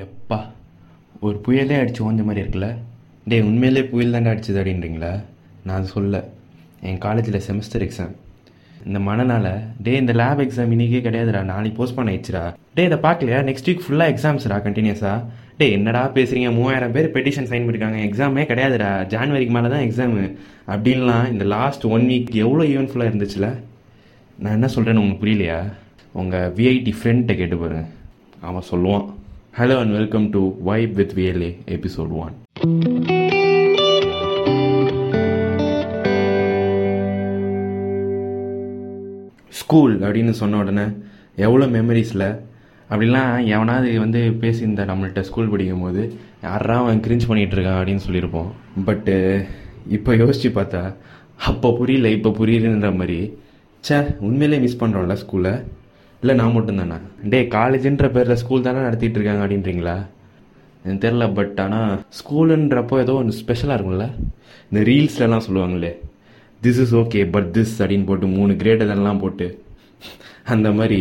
எப்பா ஒரு புயலே அடித்து ஓஞ்ச மாதிரி இருக்குல்ல? டேய் உண்மையிலே புயல் தாண்டா அடிச்சது அப்படின்றீங்களா? நான் சொல்ல. என் காலேஜில் செமஸ்டர் எக்ஸாம் இந்த மனநாள டே இந்த லேப் எக்ஸாம் இன்றைக்கே கிடையாதுடா. நாளைக்கு போஸ்ட் பண்ண ஆயிடுச்சுடா. டே இதை பார்க்கலையா? நெக்ஸ்ட் வீக் ஃபுல்லாக எக்ஸாம்ஸ்டா கண்டினியூஸா டே என்னடா பேசுகிறீங்க மூவாயிரம் பேர் பெட்டிஷன் சைன் பண்ணியிருக்காங்க எக்ஸாமே கிடையாதுடா. ஜான்வரிக்கு மேலே தான் எக்ஸாமு அப்படின்லாம் இந்த லாஸ்ட் ஒன் வீக் எவ்வளோ ஈவெண்ட்ஃபுல்லாக இருந்துச்சுல? நான் என்ன சொல்கிறேன்னு உங்களுக்கு புரியலையா? உங்கள் விஐடி ஃப்ரெண்ட்டை கேட்டு பாருங்க. அவன் சொல்லுவான். Hello and welcome to vibe with VLA episode one school அப்படின்னு சொன்ன உடனே எவ்வளோ மெமரிஸில் அப்படிலாம் எவனாவது வந்து பேசியிருந்தா நம்மள்கிட்ட ஸ்கூல் படிக்கும் போது யாரா அவன் கிரிஞ்ச் பண்ணிகிட்டு இருக்கான் அப்படின்னு சொல்லியிருப்போம். பட்டு இப்போ யோசித்து பார்த்தா அப்போ புரியல இப்போ புரியுதுன்ற மாதிரி சே உண்மையிலே மிஸ் பண்ணுறோம்ல ஸ்கூலை இல்லை நான் மட்டும்தானா? டே காலேஜுன்ற பேரில் ஸ்கூல் தானே நடத்திட்டு இருக்காங்க அப்படின்றீங்களா? எனக்கு தெரில பட் ஆனால் ஸ்கூலுன்றப்போ ஏதோ ஒன்று ஸ்பெஷலாக இருக்கும்ல? இந்த ரீல்ஸ்லலாம் சொல்லுவாங்களே this is okay but this அப்படின்னு போட்டு மூணு கிரேட் இதெல்லாம் போட்டு. அந்த மாதிரி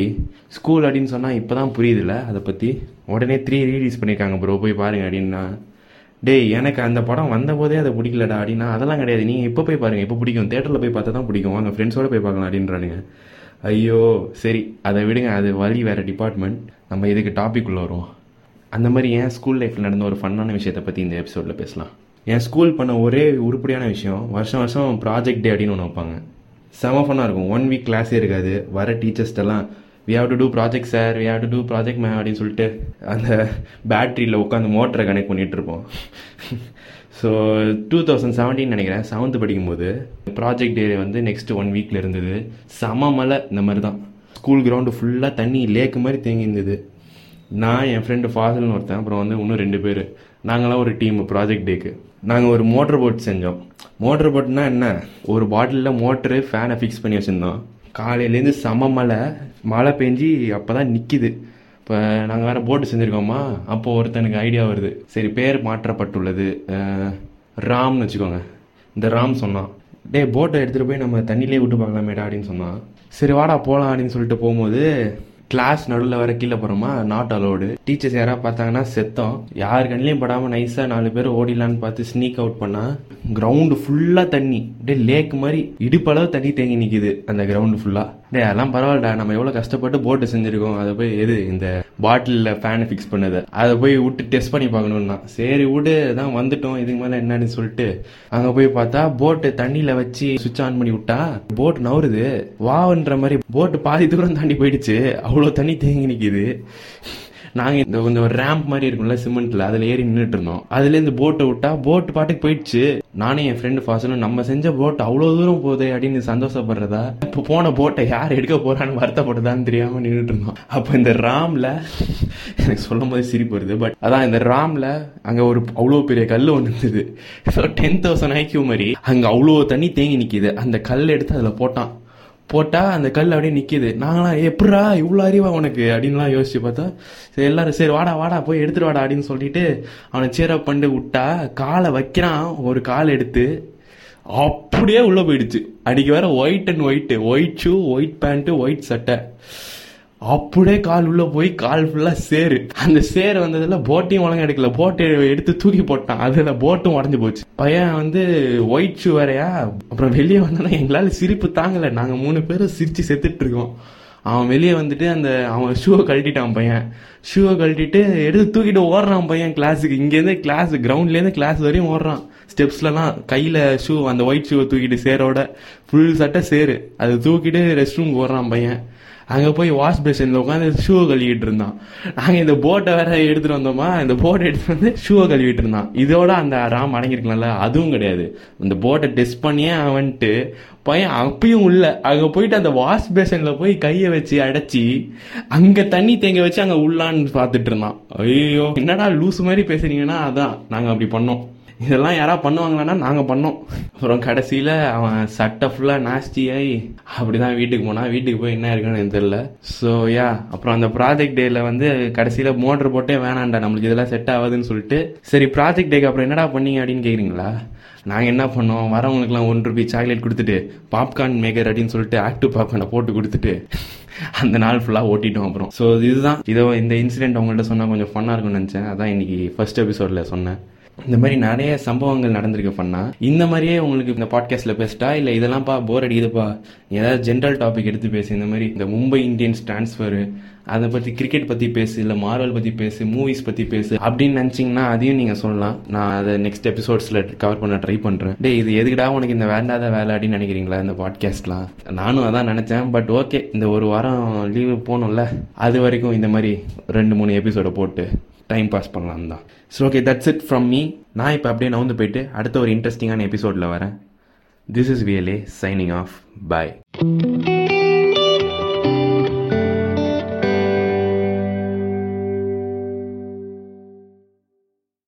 ஸ்கூல் அப்படின்னு சொன்னால் இப்போ தான் புரியுதுல்ல அதை பற்றி உடனே த்ரீ ரீலீஸ் பண்ணியிருக்காங்க ப்ரோ போய் பாருங்க அப்படின்னா. டேய் எனக்கு அந்த படம் வந்தபோதே அதை பிடிக்கலடா அப்படின்னா அதெல்லாம் கிடையாது. நீங்கள் இப்போ போய் பாருங்கள் இப்போ பிடிக்கும். தேட்டரில் போய் பார்த்தா தான் பிடிக்கும். வாங்க ஃப்ரெண்ட்ஸோட போய் பார்க்கலாம் அப்படின்றானுங்க. ஐயோ சரி அதை விடுங்க அது வழி வேறு டிபார்ட்மெண்ட் நம்ம இதுக்கு டாபிக் உள்ள வருவோம்? அந்த மாதிரி என் ஸ்கூல் லைஃப்பில் நடந்த ஒரு ஃபன்னான விஷயத்தை பற்றி இந்த எபிசோடில் பேசலாம். என் ஸ்கூல் பண்ண ஒரே உருப்படியான விஷயம் வருஷம் வருஷம் ப்ராஜெக்ட் டே அப்படின்னு ஒன்று வைப்பாங்க. செம ஃபன்னாக இருக்கும். ஒன் வீக் கிளாஸே இருக்காது. வர டீச்சர்ஸ்டெல்லாம் we have to do project sir we have to do project ma'am அப்படின்னு சொல்லிட்டு அந்த பேட்டரியில் உட்காந்து மோட்டரை கனெக்ட் பண்ணிகிட்டு இருப்போம். ஸோ டூ தௌசண்ட் செவன்டீன் நினைக்கிறேன் செவன்த்து படிக்கும்போது ப்ராஜெக்ட் டே வந்து நெக்ஸ்ட் ஒன் வீக்கில் இருந்தது. செம மலை இந்த மாதிரி தான் ஸ்கூல் கிரவுண்டு ஃபுல்லாக தண்ணி லேக்கு மாதிரி தேங்கி இருந்தது. நான் என் ஃப்ரெண்டு ஃபாசில்னு ஒருத்தன் அப்புறம் வந்து இன்னும் ரெண்டு பேர். நாங்களாம் ஒரு டீம் ப்ராஜெக்ட் டேக்கு நாங்கள் ஒரு மோட்டர் போட் செஞ்சோம். மோட்டர் போட்னா என்ன? ஒரு பாட்டிலில் மோட்டரு ஃபேனை ஃபிக்ஸ் பண்ணி வச்சுருந்தோம். காலையிலேருந்து செம மழை. மழை பெஞ்சி அப்போ தான் நிற்கிது இப்போ நாங்கள் வேறு போட்டு செஞ்சுருக்கோமா அப்போது ஒருத்தனுக்கு ஐடியா வருது. சரி பேர் மாற்றப்பட்டுள்ளது. ராம்னு வச்சுக்கோங்க. இந்த ராம் சொன்னான். டேய் போட்டை எடுத்துகிட்டு போய் நம்ம தண்ணியிலே விட்டு பார்க்கலாமேடா அப்படின்னு சொன்னான். சரி வாடா போகலாம் அப்படின்னு சொல்லிட்டு போகும்போது கிளாஸ் நடுவில் வர கீழே போகிறோமா நாட் அலோடு டீச்சர்ஸ் யாராவது பார்த்தாங்கன்னா செத்தோம். யார் கண்ணிலையும் படாமல் நைஸாக நாலு பேர் ஓடிலான்னு பார்த்து ஸ்னீக் அவுட் பண்ணால் கிரவுண்டு ஃபுல்லாக தண்ணி. அப்படியே லேக் மாதிரி இடுப்பளவு தண்ணி தேங்கி நிற்கிது அந்த கிரவுண்டு ஃபுல்லாக டே அதெல்லாம் பரவாயில்லடா. நம்ம எவ்வளோ கஷ்டப்பட்டு போட்டு செஞ்சுருக்கோம். அதை போய் எது இந்த பாட்டிலில் ஃபேனை ஃபிக்ஸ் பண்ணது. அதை போய் விட்டு டெஸ்ட் பண்ணி பார்க்கணும்னா. சரி விடு தான் வந்துட்டோம். இதுக்கு மேலே என்னன்னு சொல்லிட்டு அங்கே போய் பார்த்தா போட்டு தண்ணியில் வச்சு சுவிட்ச் ஆன் பண்ணி விட்டா போட் நவருது வாவன்ற மாதிரி போட்டு பாதி தூரம் தாண்டி போயிடுச்சு. அவ்வளோ தண்ணி தேங்கி நிற்கிது நாங்கள் இந்த கொஞ்சம் ஒரு ரேம்ப் மாதிரி இருக்கும்ல சிமெண்ட்ல அதில் ஏறி நின்றுட்டு இருந்தோம் அதுலேருந்து போட்டை விட்டா போட்டு பாட்டுக்கு போயிடுச்சு. நானும் என் ஃப்ரெண்டு ஃபாசலும் நம்ம செஞ்ச போட் அவ்வளோ தூரம் போகுது அப்படின்னு சந்தோஷப்படுறதா? இப்போ போன போட்டை யார் எடுக்க போறான்னு வருத்தப்படுதான்னு தெரியாமல் நின்றுட்டு இருந்தோம் அப்போ இந்த ராம்ல எனக்கு சொல்லும் போது சிரிப்பு வருது. பட் அதான் இந்த ராம்ல அங்கே ஒரு அவ்வளோ பெரிய கல் ஒன்று இருந்தது. ஸோ டென் தௌசண்ட் ஐக்கியூ மாதிரி அங்கே அவ்வளோ தண்ணி தேங்கி நிற்கிது அந்த கல் எடுத்து அதில் போட்டான். போட்டால் அந்த கல் அப்படியே நிற்கிது நாங்களாம் எப்படா இவ்வளோ அறிவா உனக்கு? அப்படின்லாம் யோசிச்சு பார்த்தா சரி எல்லாரும் சரி வாடா வாடா போய் எடுத்துட்டு வாடா அப்படின்னு சொல்லிட்டு அவனை சேரப் பண்ணி விட்டா காலை வைக்கிறான் ஒரு கால் எடுத்து அப்படியே உள்ளே போயிடுச்சு. அன்றைக்கி வேற white and white white shoe white pant white சட்டை. அப்படியே கால் உள்ள போய் கால் ஃபுல்லா சேரு. அந்த சேர் வந்ததுல போட்டையும் ஒழுங்கா எடுக்கல. போட்டை எடுத்து தூக்கி போட்டான். அதுல போட்டும் உடஞ்சு போச்சு. பையன் வந்து ஒயிட் ஷூ வேறையா அப்புறம் வெளியே வந்தோன்னா எங்களால சிரிப்பு தாங்கல. நாங்க மூணு பேரும் சிரிச்சு செத்துட்டு இருக்கோம். அவன் வெளியே வந்துட்டு அந்த அவன் ஷூவை கழட்டிட்டான் பையன். ஷூவை கழட்டிட்டு எடுத்து தூக்கிட்டு ஓடுறான் பையன் கிளாஸுக்கு இங்கேருந்து கிளாஸ் கிரவுண்ட்லேருந்து கிளாஸ் வரையும் ஓடுறான். ஸ்டெப்ஸ்லலாம் கையில் ஷூ அந்த ஒயிட் ஷூவை தூக்கிட்டு சேரோட ஃபுல் சட்டை சேரு. அதை தூக்கிட்டு ரெஸ்ட் ரூம் போடுறான் பையன். அங்கே போய் வாஷ் பேஷனில் உட்காந்து ஷூவை கழுவிட்டு இருந்தான். நாங்கள் இந்த போட்டை வேற எடுத்துகிட்டு வந்தோமா இந்த போட்டை எடுத்துகிட்டு வந்து ஷூவை கழுவிட்டு இருந்தான். இதோட அந்த ராம் அடங்கியிருக்கலாம்ல அதுவும் கிடையாது. இந்த போட்டை டெஸ்ட் பண்ணியே அவன் வந்துட்டு பையன் அப்பயும் உள்ள. அங்கே போயிட்டு அந்த வாஷ் பேஷனில் போய் கையை வச்சு அடைச்சி அங்கே தண்ணி தேங்க வச்சு அங்கே உள்ளான்னு பார்த்துட்டு இருந்தான். ஐயோ என்னடா லூஸ் மாதிரி பேசுறீங்கன்னா அதான். நாங்கள் அப்படி பண்ணோம். இதெல்லாம் யாராவது பண்ணுவாங்களான்னா நாங்கள் பண்ணோம். அப்புறம் கடைசியில் அவன் சட்டை ஃபுல்லாக நாஸ்டி ஆகி அப்படிதான் வீட்டுக்கு போனான். வீட்டுக்கு போய் என்ன இருக்குன்னு எனக்கு தெரியல. ஸோ யா அப்புறம் அந்த ப்ராஜெக்ட் டேயில் வந்து கடைசியில் மோட்டர் போட்டே வேணாம்டா நம்மளுக்கு இதெல்லாம் செட் ஆகுதுன்னு சொல்லிட்டு சரி ப்ராஜெக்ட் டேக்கு அப்புறம் என்னடா பண்ணீங்க அப்படின்னு கேட்குறீங்களா நாங்கள் என்ன பண்ணோம்? வரவங்களுக்குலாம் ஒன் ருபி சாக்லேட் கொடுத்துட்டு பாப்கார்ன் மேக்கர் அப்படின்னு சொல்லிட்டு ஆக்டிவ் பாப்கார்னை போட்டு கொடுத்துட்டு அந்த நாள் ஃபுல்லாக ஓட்டிட்டோம் அப்புறம். ஸோ இதுதான். இதோ இந்த இன்சிடென்ட் அவங்கள்ட்ட சொன்னால் கொஞ்சம் ஃபன்னாக இருக்கும்னு நினச்சேன். அதான் இன்னைக்கு ஃபர்ஸ்ட் எபிசோடில் சொன்னேன். இந்த மாதிரி நிறைய சம்பவங்கள் நடந்திருக்கு பண்ணா இந்த மாதிரியே உங்களுக்கு இந்த பாட்காஸ்ட்டில் பேசிட்டா இல்லை இதெல்லாம்ப்பா போர் அடிக்குதுப்பா? ஏதாவது ஜென்ரல் டாபிக் எடுத்து பேசு. இந்த மாதிரி இந்த மும்பை இந்தியன்ஸ் டிரான்ஸ்ஃபரு அதை பற்றி கிரிக்கெட் பற்றி பேசு இல்லை மார்வல் பற்றி பேசு மூவிஸ் பற்றி பேசு அப்படின்னு நினச்சிங்கன்னா அதையும் நீங்கள் சொல்லலாம். நான் அதை நெக்ஸ்ட் எபிசோட்ஸில் கவர் பண்ண ட்ரை பண்ணுறேன் டே இது எதுக்குடா உனக்கு இந்த வேண்டாத வேலை அப்படின்னு நினைக்கிறீங்களா இந்த பாட்காஸ்ட்லாம் நானும் அதான் நினச்சேன் பட் ஓகே இந்த ஒரு வாரம் லீவு போகணும்ல. அது வரைக்கும் இந்த மாதிரி ரெண்டு மூணு எபிசோடை போட்டு. டைம் பாஸ் பண்ணலாம் தான். So okay that's it from me நான் இப்போ அப்படியே நவுந்து போயிட்டு அடுத்த ஒரு இன்ட்ரெஸ்டிங்கான எபிசோடில் வரேன். This is VLA signing off bye